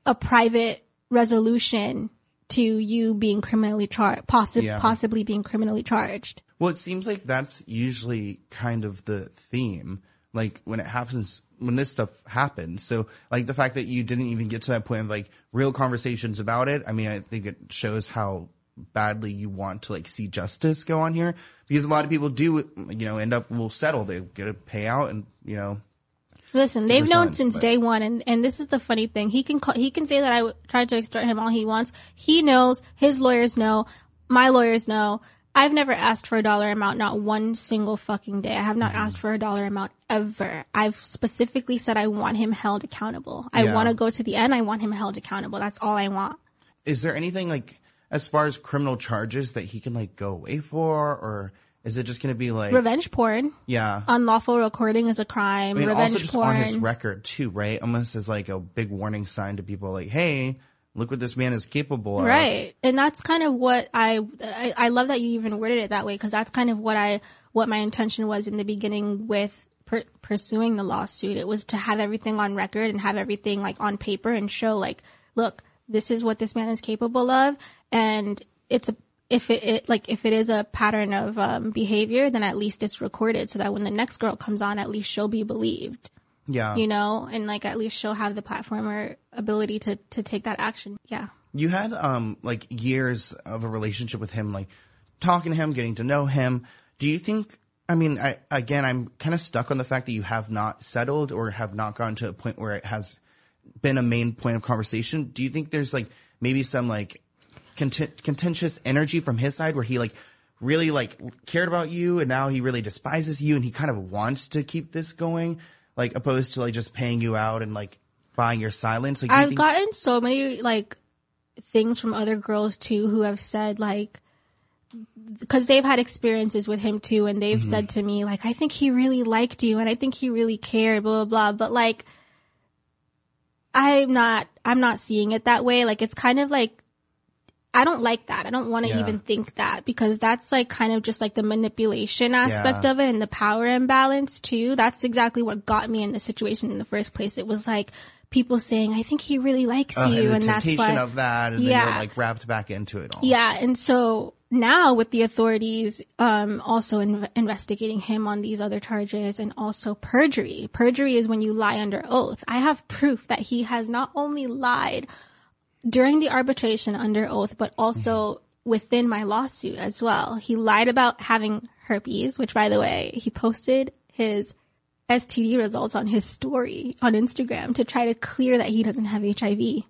a private resolution to you being criminally charged, possi- Yeah. possibly being criminally charged? Well, it seems like that's usually kind of the theme. Like when it happens, when this stuff happens. So like the fact that you didn't even get to that point of like real conversations about it. I mean, I think it shows how badly you want to like see justice go on here because a lot of people do, you know, end up will settle. They get a payout and, you know, Listen, they've known since but- day one, and, and this is the funny thing. He can call, he can say that I w- tried to extort him all he wants. He knows. His lawyers know. My lawyers know. I've never asked for a dollar amount, not one single fucking day. I have not Mm-hmm. asked for a dollar amount ever. I've specifically said I want him held accountable. I Yeah. want to go to the end. I want him held accountable. That's all I want. is there anything like as far as criminal charges that he can like go away for or is it just going to be like, Revenge porn, yeah. unlawful recording is a crime. I mean, Revenge also just porn. on his record too, right? Almost as like a big warning sign to people, like, "Hey, look what this man is capable of." Right. And that's kind of what I, I, I love that you even worded it that way because that's kind of what I, what my intention was in the beginning with per- pursuing the lawsuit. It was to have everything on record and have everything like on paper and show like, look, this is what this man is capable of. And it's a, if it, it like, if it is a pattern of um, behavior, then at least it's recorded so that when the next girl comes on, at least she'll be believed. Yeah. You know, and like at least she'll have the platform or ability to to take that action. Yeah. You had um like years of a relationship with him, like talking to him, getting to know him. Do you think? I mean, I again, I'm kind of stuck on the fact that you have not settled or have not gotten to a point where it has been a main point of conversation. Do you think there's like maybe some like content- contentious energy from his side where he like really like cared about you and now he really despises you and he kind of wants to keep this going, like opposed to like just paying you out and like buying your silence? Like, I've think- gotten so many like things from other girls too who have said like because they've had experiences with him too and they've Mm-hmm. said to me like I think he really liked you and I think he really cared blah blah blah but like I'm not I'm not seeing it that way like it's kind of like I don't like that. I don't want to Yeah. even think that because that's like kind of just like the manipulation aspect Yeah. of it and the power imbalance too. That's exactly what got me in the situation in the first place. It was like people saying, I think he really likes Ugh, you. and And, the that's why. of that, and then Yeah. you're like wrapped back into it all. Yeah, and so now with the authorities um, also in- investigating him on these other charges and also perjury. Perjury is when you lie under oath. I have proof that he has not only lied during the arbitration under oath, but also within my lawsuit as well. He lied about having herpes, which by the way, he posted his STD results on his story on Instagram to try to clear that he doesn't have HIV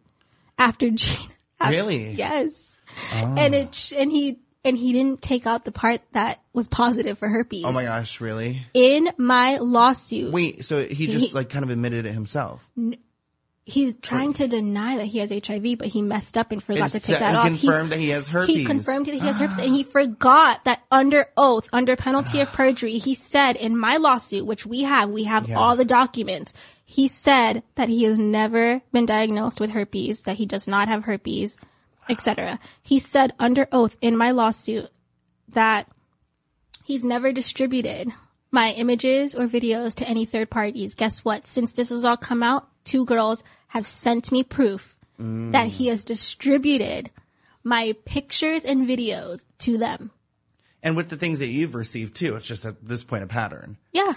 after Gina. [LAUGHS] after- Really? Yes. Oh. And it and he and he didn't take out the part that was positive for herpes. Oh my gosh, really? In my lawsuit, Wait, so he just He- like kind of admitted it himself. He's trying to deny that he has HIV, but he messed up and forgot to take that off. confirmed that he has herpes. He confirmed that he has herpes, and he ah. forgot that under oath, under penalty of ah. perjury, he said in my lawsuit, which we have, we have Yeah. all the documents. He said that he has never been diagnosed with herpes, that he does not have herpes, etc. He said under oath in my lawsuit that he's never distributed my images or videos to any third parties. Guess what? Since this has all come out, two girls have sent me proof Mm. that he has distributed my pictures and videos to them. And with the things that you've received too, it's just at this point a pattern. Yeah.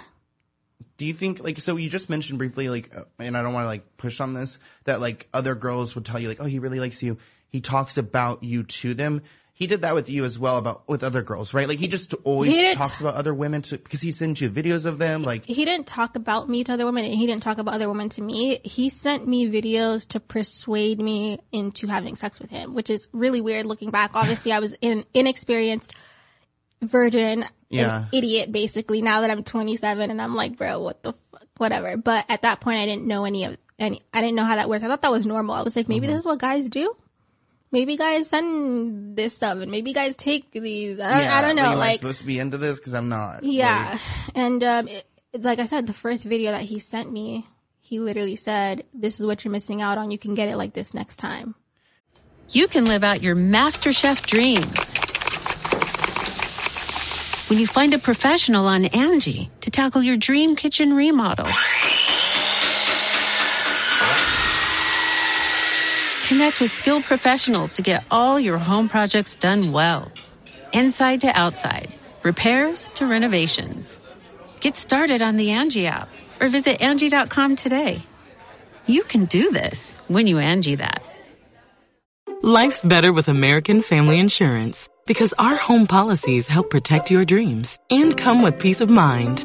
Do you think like so? You just mentioned briefly like, uh, and I don't want to like push on this that like other girls would tell you like, oh, he really likes you. He talks about you to them. He did that with you as well about with other girls, right? Like he just always He talks about other women to because he sends you videos of them. Like He didn't talk about me to other women and he didn't talk about other women to me. He sent me videos to persuade me into having sex with him, which is really weird looking back. Obviously, I was an inexperienced virgin, Yeah. idiot basically now that I'm 27 and I'm like, bro, what the fuck, whatever. But at that point, I didn't know any of, any, I didn't know how that worked. I thought that was normal. I was like, maybe mm-hmm. this is what guys do. Maybe guys send this stuff and maybe guys take these. I don't, I don't know. Like, am like supposed to be into this because I'm not. yeah. Like, and um, it, like I said, the first video that he sent me, he literally said, This is what you're missing out on. You can get it like this next time. you can live out your MasterChef dreams. When you find a professional on Angie to tackle your dream kitchen remodel. Connect with skilled professionals to get all your home projects done well. Inside to outside, repairs to renovations. Get started on the Angie app or visit Angie.com today. You can do this when you Angie that. Life's better with American Family Insurance because our home policies help protect your dreams and come with peace of mind.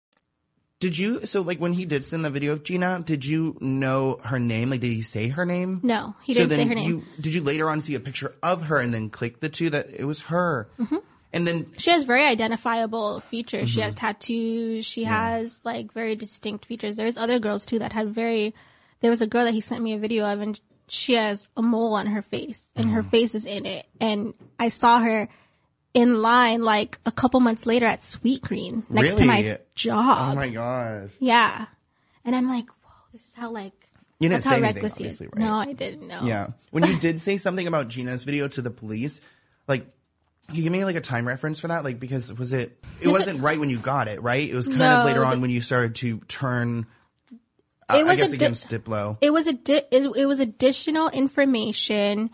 Did you so like when he did send the video of Gina? Did you know her name? Like, did he say her name? No, he didn't say then her name. You, did you later on see a picture of her and then click the two that it was her? Mm-hmm. And then She has very identifiable features. She Mhm. has tattoos. She has like very distinct features. There's other girls too that had very. There was a girl that he sent me a video of, and she has a mole on her face, and Mm-hmm. her face is in it. And I saw her in line like a couple months later at Sweetgreen next to my job. Oh my gosh! Yeah, and I'm like, whoa, this is how like. You didn't say how anything, reckless he is. obviously, right? No, I didn't know. Yeah. When you did say something about Gina's video to the police, like Can you give me like a time reference for that? Like, because was it, it wasn't right when you got it, right? It was kind No, of later on when you started to turn, uh, It was I guess against Diplo. It was a di- it, it was additional information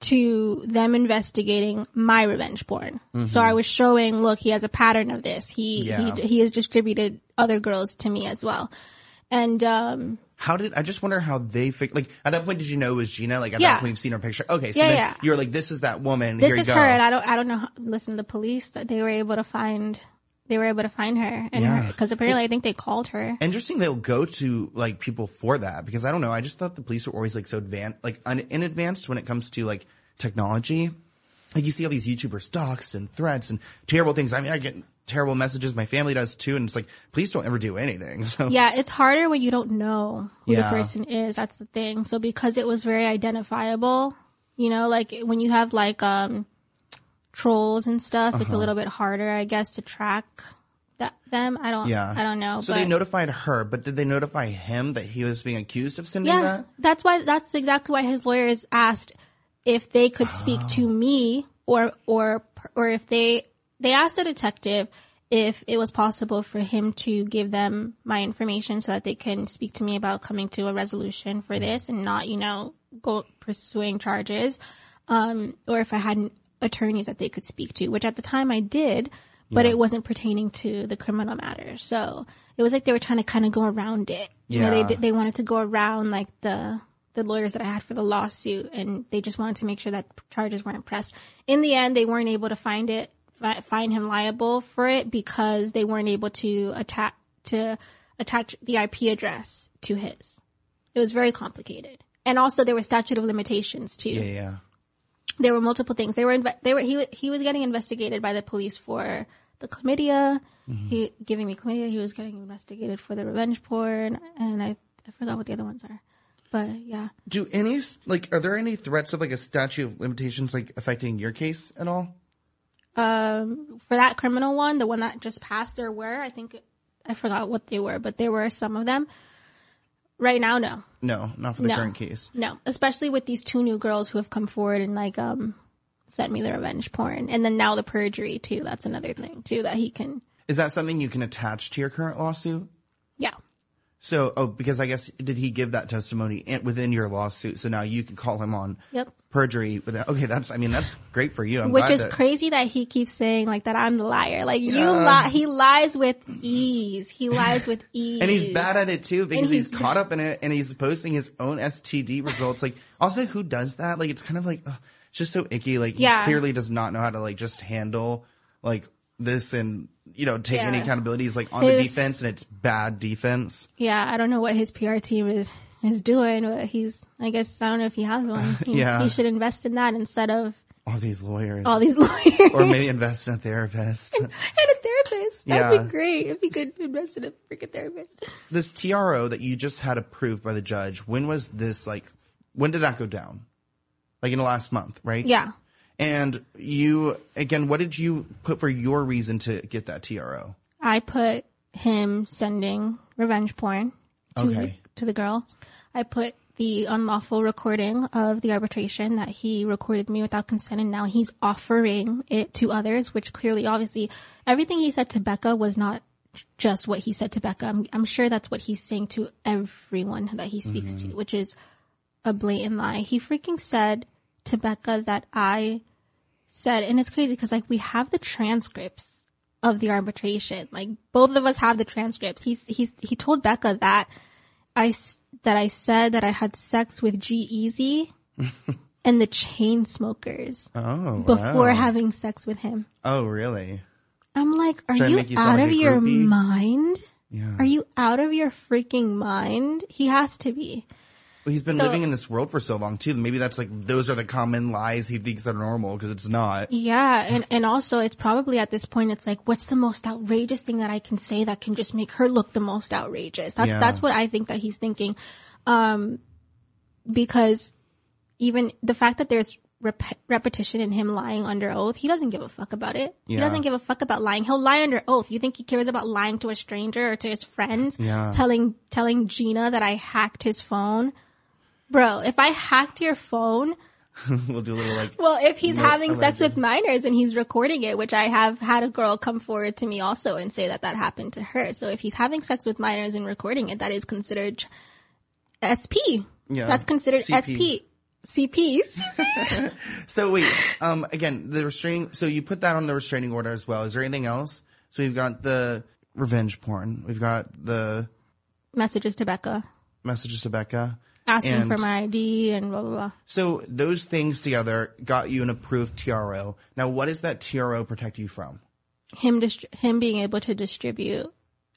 to them investigating my revenge porn. So Mhm. I was showing, look, he has a pattern of this. He Yeah. he he has distributed other girls to me as well. And um How did, I just wonder how they fig like, at that point, did you know it was Gina? Like, at Yeah. that point, you've seen her picture. Okay. So Yeah, yeah. you're like, this is that woman. this Here is you her and I don't I don't know how, listen the police they were able to find they were able to find her and Yeah. because apparently I think they called her. Interesting they'll go to like people for that because I don't know. I just thought the police were always like so advanced, like un- in advanced when it comes to like technology. Like you see all these YouTubers doxxed and threats and terrible things. I mean, I get terrible messages. My family does too. And it's like, please don't ever do anything. [LAUGHS] So Yeah, it's harder when you don't know who Yeah. the person is. That's the thing. So because it was very identifiable, you know, like when you have like um trolls and stuff, it's a Uh-huh. little bit harder, I guess, to track that them. I don't yeah, I don't know. So but they notified her, but did they notify him that he was being accused of sending yeah, that? that's why that's exactly why his lawyers asked if they could speak to Oh. me or or or if they they asked the detective if it was possible for him to give them my information so that they can speak to me about coming to a resolution for this and not you know go pursuing charges um or if I had attorneys that they could speak to which at the time I did but Yeah. it wasn't pertaining to the criminal matter so it was like they were trying to kind of go around it you know, they they wanted to go around like the the lawyers that I had for the lawsuit, and they just wanted to make sure that charges weren't pressed. In the end, they weren't able to find it, find him liable for it because they weren't able to attach to attach the IP address to his. It was very complicated, and also there were statute of limitations too. Yeah, yeah. There were multiple things. They were inve- they were he he was getting investigated by the police for the chlamydia. He giving me chlamydia. He was getting investigated for the revenge porn, and I I forgot what the other ones are. But yeah, Do any like are there any threats of like a statute of limitations like affecting your case at all? um, for that criminal one, the one that just passed, there were I think I forgot what they were, but there were some of them. Right now, no, No, not for the No. current case. no, especially with these two new girls who have come forward and like um sent me the revenge porn, and then now the perjury too. That's another thing too that he can. Is that something you can attach to your current lawsuit? Yeah. So, oh, because I guess did he give that testimony in, within your lawsuit? So now you can call him on Yep. Perjury. With okay, that's I mean that's great for you. I'm Which is that- crazy that he keeps saying like that I'm the liar. Like you Yeah. lie. He lies with ease. He lies with ease. [LAUGHS] And he's bad at it too because he's, he's caught up in it and he's posting his own STD results. Like, also, who does that? Like, it's kind of like, ugh, it's just so icky. Like, Yeah. he clearly does not know how to like just handle like this and you know take any accountability. He's like on the defense and it's bad defense. Yeah, I don't know what his PR team is is doing, but he's. I guess I don't know if he has one. [LAUGHS] He, Yeah. he should invest in that instead of All these lawyers, all these lawyers [LAUGHS] or maybe invest in a therapist. [LAUGHS] and a therapist. That'd Yeah. be great if he could invest in a freaking therapist. this TRO that you just had approved by the judge. When was this like? When did that go down? Like in the last month, right? Yeah. And you again, what did you put for your reason to get that TRO? I put him sending revenge porn to Okay. To the girl. I put the unlawful recording of the arbitration that he recorded me without consent and now he's offering it to others, which clearly obviously everything he said to Becca was not just what he said to Becca. I'm, I'm sure that's what he's saying to everyone that he speaks to, mm-hmm. which is a blatant lie. He freaking said to Becca that I said, and it's crazy because like we have the transcripts of the arbitration. Like both of us have the transcripts. He's he's he told Becca that I that I said that I had sex with G-Eazy [LAUGHS] and the Chainsmokers Oh, before wow. having sex with him. Oh, really? I'm like, are to you, you out like of your mind? Yeah. Are you out of your freaking mind? He has to be. Well, he's been So- living in this world for so long too. Maybe that's like those are the common lies he thinks are normal because it's not. Yeah, and and also it's probably at this point it's like what's the most outrageous thing that I can say that can just make her look the most outrageous. That's Yeah. that's what I think that he's thinking. Um because even the fact that there's rep- repetition in him lying under oath, he doesn't give a fuck about it. He doesn't give a fuck about lying. He'll lie under oath. You think he cares about lying to a stranger or to his friends? Yeah. Telling telling Gina that I hacked his phone? Bro, if I hacked your phone, [LAUGHS] we'll do a little like. Well, if he's having sex with minors and he's recording it, which I have had a girl come forward to me also and say that that happened to her. So if he's having sex with minors and recording it, that is considered SP. Yeah. That's considered CP. SP. CPs. [LAUGHS] So wait, um, again, the restraining. So you put that on the restraining order as well. Is there anything else? So we've got the revenge porn. We've got the Messages to Becca. messages to Becca. Asking and for my ID and blah, blah, blah. So those things together got you an approved TRO. Now, what does that TRO protect you from? Him, distri- him being able to distribute,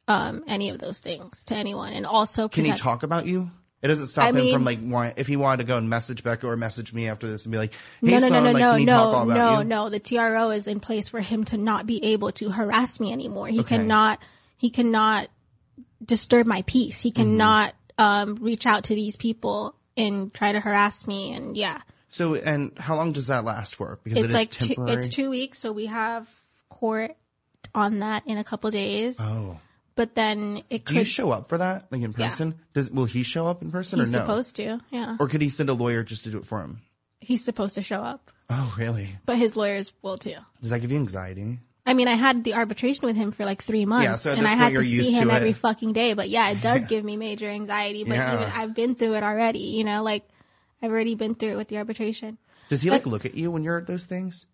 um, any of those things to anyone and also Can he talk about you? It doesn't stop I him mean- from like want, if he wanted to go and message Becca or message me after this and be like, "Hey, No, no, no, son, no, like, no, talk all no, no, you?" no. The TRO is in place for him to not be able to harass me anymore. He Okay. cannot, he cannot disturb my peace. He Mm-hmm. Um, reach out to these people and try to harass me. And yeah, So, and how long does that last for? Because it it's like two, it's two weeks. So we have court on that in a couple days. Oh. But then it Do could, you show up for that, like in Yeah. person? Does will he show up in person he's or no? supposed to. Yeah. Or could he send a lawyer just to do it for him? He's supposed to show up, Oh, really? but his lawyers will too. Does that give you anxiety? I mean, I had the arbitration with him for like three months, Yeah, so and I had to see him to every fucking day. But yeah, it does give me major anxiety. But Yeah. even I've been through it already. You know, like I've already been through it with the arbitration. Does he But- like look at you when you're at those things?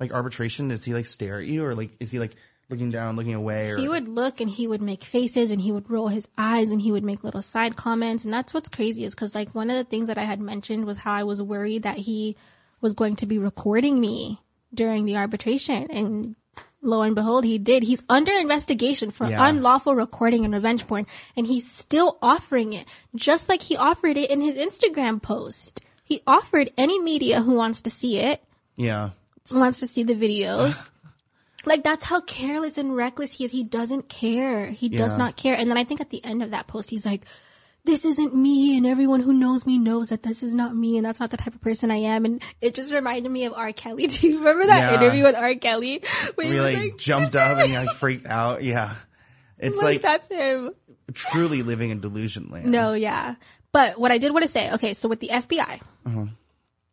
Like arbitration, does he like stare at you or like is he like looking down, looking away or He would look and he would make faces and he would roll his eyes and he would make little side comments. And that's what's crazy is because like one of the things that I had mentioned was how I was worried that he was going to be recording me during the arbitration. And lo and behold, he did. He's under investigation for Yeah. unlawful recording and revenge porn. And he's still offering it, just like he offered it in his Instagram post. He offered any media who wants to see it Yeah. wants to see the videos. [LAUGHS] like that's how careless and reckless he is. He doesn't care. He does not care. And then I think at the end of that post, he's like, this isn't me and everyone who knows me knows that this is not me and that's not the type of person I am. And it just reminded me of R. Kelly. [LAUGHS] Do you remember that Yeah. interview with R. Kelly? Where he We was like, jumped up and like freaked out. Yeah. It's like, like, that's him. truly living in delusion land. No, yeah. But what I did want to say, okay, so with the FBI, Uh-huh.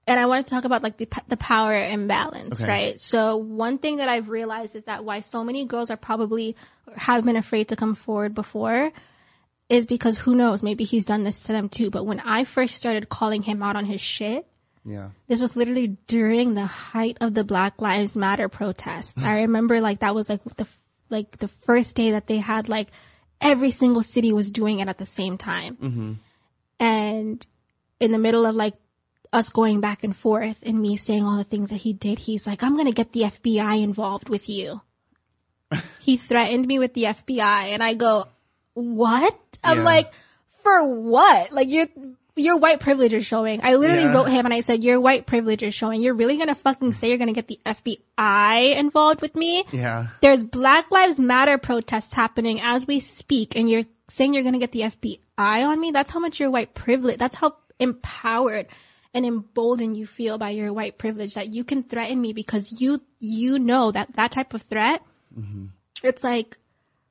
and I want to talk about like the the power imbalance, Okay. right? So one thing that I've realized is that why so many girls are probably have been afraid to come forward before is because who knows, maybe he's done this to them too. But when I first started calling him out on his shit, Yeah. this was literally during the height of the Black Lives Matter protests. [LAUGHS] I remember like that was like the like the first day that they had like every single city was doing it at the same time Mm-hmm. and in the middle of like us going back and forth and me saying all the things that he did, he's like, I'm going to get the FBI involved with you. [LAUGHS] he threatened me with the FBI and I go, what? I'm Yeah. like, for what? Like your, your white privilege is showing. I literally Yeah. wrote him and I said, your white privilege is showing. You're really going to fucking say you're going to get the FBI involved with me? Yeah. There's Black Lives Matter protests happening as we speak, and you're saying you're going to get the FBI on me? That's how much your white privilege, that's how empowered and emboldened you feel by your white privilege that you can threaten me because you, you know that that type of threat, mm-hmm. it's like,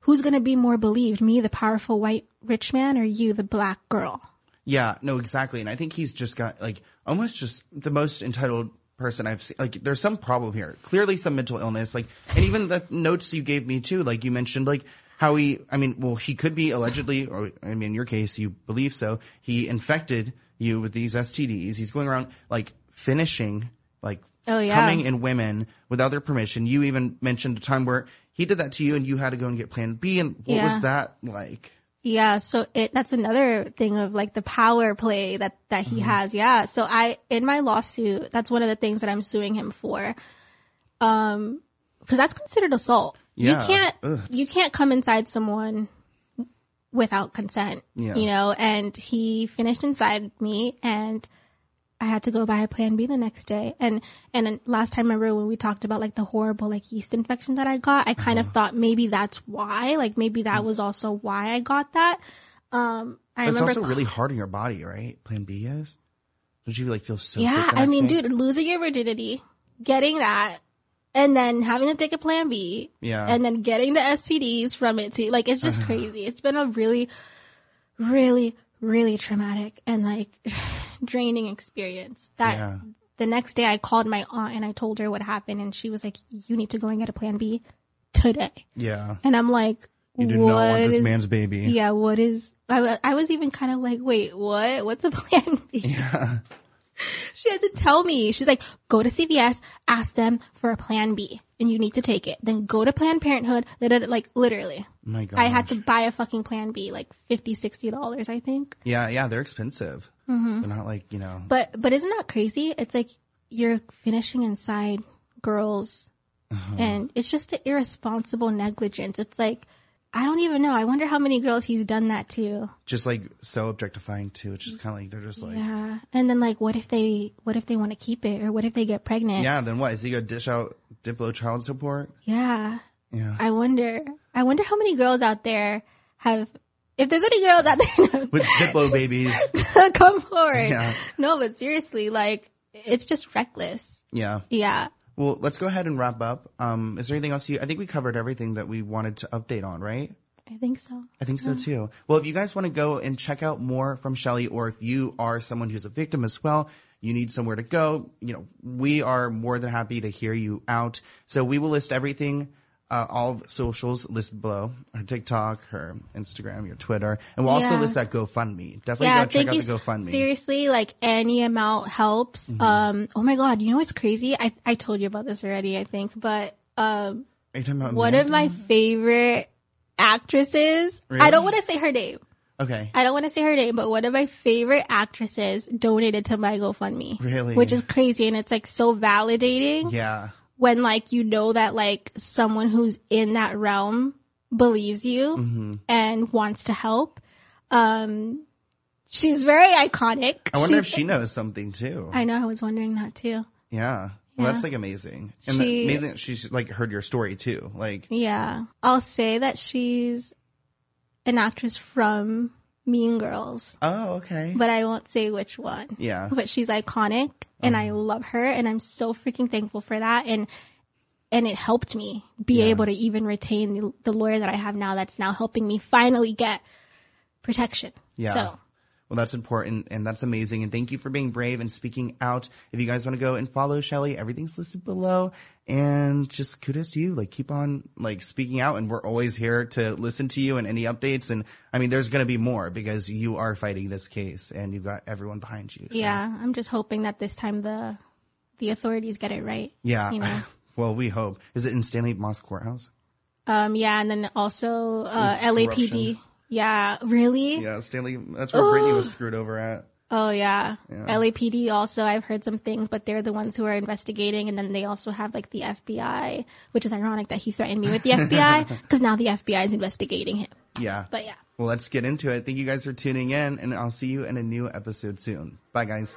who's going to be more believed? Me, the powerful white rich man, or you, the black girl? Yeah, no, exactly. And I think he's just got like almost just the most entitled person I've seen. Like, there's some problem here. Clearly, some mental illness. Like, and even the notes you gave me too. Like, you mentioned like how he. I mean, well, he could be allegedly, or I mean, in your case, you believe so. He infected you with these STDs. He's going around like finishing, like Oh, yeah. coming in women without their permission. You even mentioned a time where he did that to you, and you had to go and get Plan B. And what Yeah. was that like? Yeah, so it that's another thing of like the power play that that he Mm-hmm. has. Yeah. So I in my lawsuit, that's one of the things that I'm suing him for. Um cuz that's considered assault. Yeah. You can't Ugh. you can't come inside someone without consent. Yeah. You know, and he finished inside me and I had to go buy a plan B the next day. And, and last time, I remember when we talked about like the horrible like yeast infection that I got, I kind Uh-huh. of thought maybe that's why, like maybe that was also why I got that. Um, I But it's remember, also really hard on your body, right? Plan B is. Don't you like feel so? sick yeah, I mean, day? dude, losing your virginity, getting that, and then having to take a plan B, Yeah. and then getting the STDs from it too. Like it's just crazy. It's been a really, really, really traumatic and like [SIGHS] [LAUGHS] draining experience. That Yeah. the next day I called my aunt and I told her what happened and she was like, you need to go and get a plan B today. Yeah. And I'm like, You do not want what this is- man's baby. Yeah, what is, I, I was even kind of like, wait, what? What's a [LAUGHS] plan B? Yeah. She had to tell me. She's like, go to CVS, ask them for a plan B and you need to take it. Then go to Planned Parenthood. Like literally. My God. I had to buy a fucking plan B, like 50 $60, I think. Yeah, yeah, they're expensive. Mhm. They're not like, you know. But, but isn't that crazy? It's like you're finishing inside girls Uh-huh. and it's just an irresponsible negligence. It's like, I don't even know. I wonder how many girls he's done that to. just like so objectifying too. It's just kind of like they're just like, yeah. And then like, what if they, what if they want to keep it or what if they get pregnant? Yeah. Then what? Is he gonna dish out Diplo child support? Yeah. Yeah. I wonder, I wonder how many girls out there have, if there's any girls out there With Diplo babies. [LAUGHS] come forward. Yeah. No, but seriously, like, it's just reckless. Yeah. Yeah. Well, let's go ahead and wrap up. Um, is there anything else you, I think we covered everything that we wanted to update on, right? I think so. I think so too. Well, if you guys want to go and check out more from Shelly, or if you are someone who's a victim as well, you need somewhere to go, you know, we are more than happy to hear you out. So we will list everything, uh, all of socials listed below, her TikTok, her Instagram, your Twitter, and we'll also list that GoFundMe. Definitely yeah, go check out the GoFundMe. Mm-hmm. Seriously, like any amount helps. Um, oh my god, you know what's crazy? I I told you about this already, I think, but um, Are you talking about one of my favorite actresses. I don't want to say her name. Okay. I don't want to say her name, but one of my favorite actresses donated to my GoFundMe. Really? Which is crazy, and it's like so validating Yeah. When like you know that like someone who's in that realm believes you hmm and wants to help. Um, she's very iconic. I wonder if she knows something too. I know. I was wondering that too. yeah. Well, Yeah. that's like amazing. And She- that, amazing she's like heard your story too. Like, Yeah, I'll say that she's an actress from Mean Girls, oh, okay. but I won't say which one. Yeah. but she's iconic, and I uh-huh. love her, and I'm so freaking thankful for that. And and it helped me be able to even retain the, the lawyer that I have now. That's now helping me finally get protection. Yeah. So Well, that's important and that's amazing. And thank you for being brave and speaking out. If you guys want to go and follow Shelly, everything's listed below. And just kudos to you. Like keep on like speaking out and we're always here to listen to you and any updates. And I mean, there's going to be more because you are fighting this case and you've got everyone behind you. So, yeah, I'm just hoping that this time the the authorities get it right. Yeah. You know. [LAUGHS] well, we hope. Is it in Stanley Mosk Courthouse? Um, yeah, and then also uh, LAPD. Yeah, really? Yeah, Stanley. That's where Britney was screwed over at. Oh yeah. Yeah. LAPD also I've heard some things, but they're the ones who are investigating and then they also have like the FBI, which is ironic that he threatened me with the [LAUGHS] FBI because now the FBI is investigating him. Yeah. But yeah. Well, let's get into it. Thank you guys for tuning in, and I'll see you in a new episode soon. Bye, guys.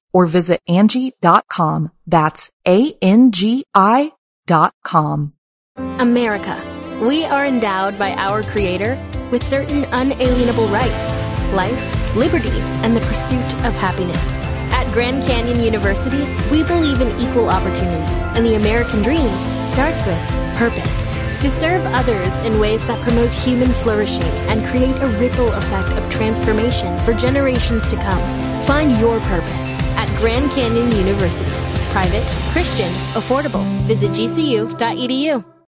or visit Angie.com. That's A-N-G-I dot com. America. We are endowed by our Creator with certain unalienable rights life, liberty, and the pursuit of happiness. At Grand Canyon University, we believe in equal opportunity, and the American dream starts with purpose. To serve others in ways that promote human flourishing and create a ripple effect of transformation for generations to come. Find your purpose at Grand Canyon University. Private, Christian, affordable. Visit gcu.edu.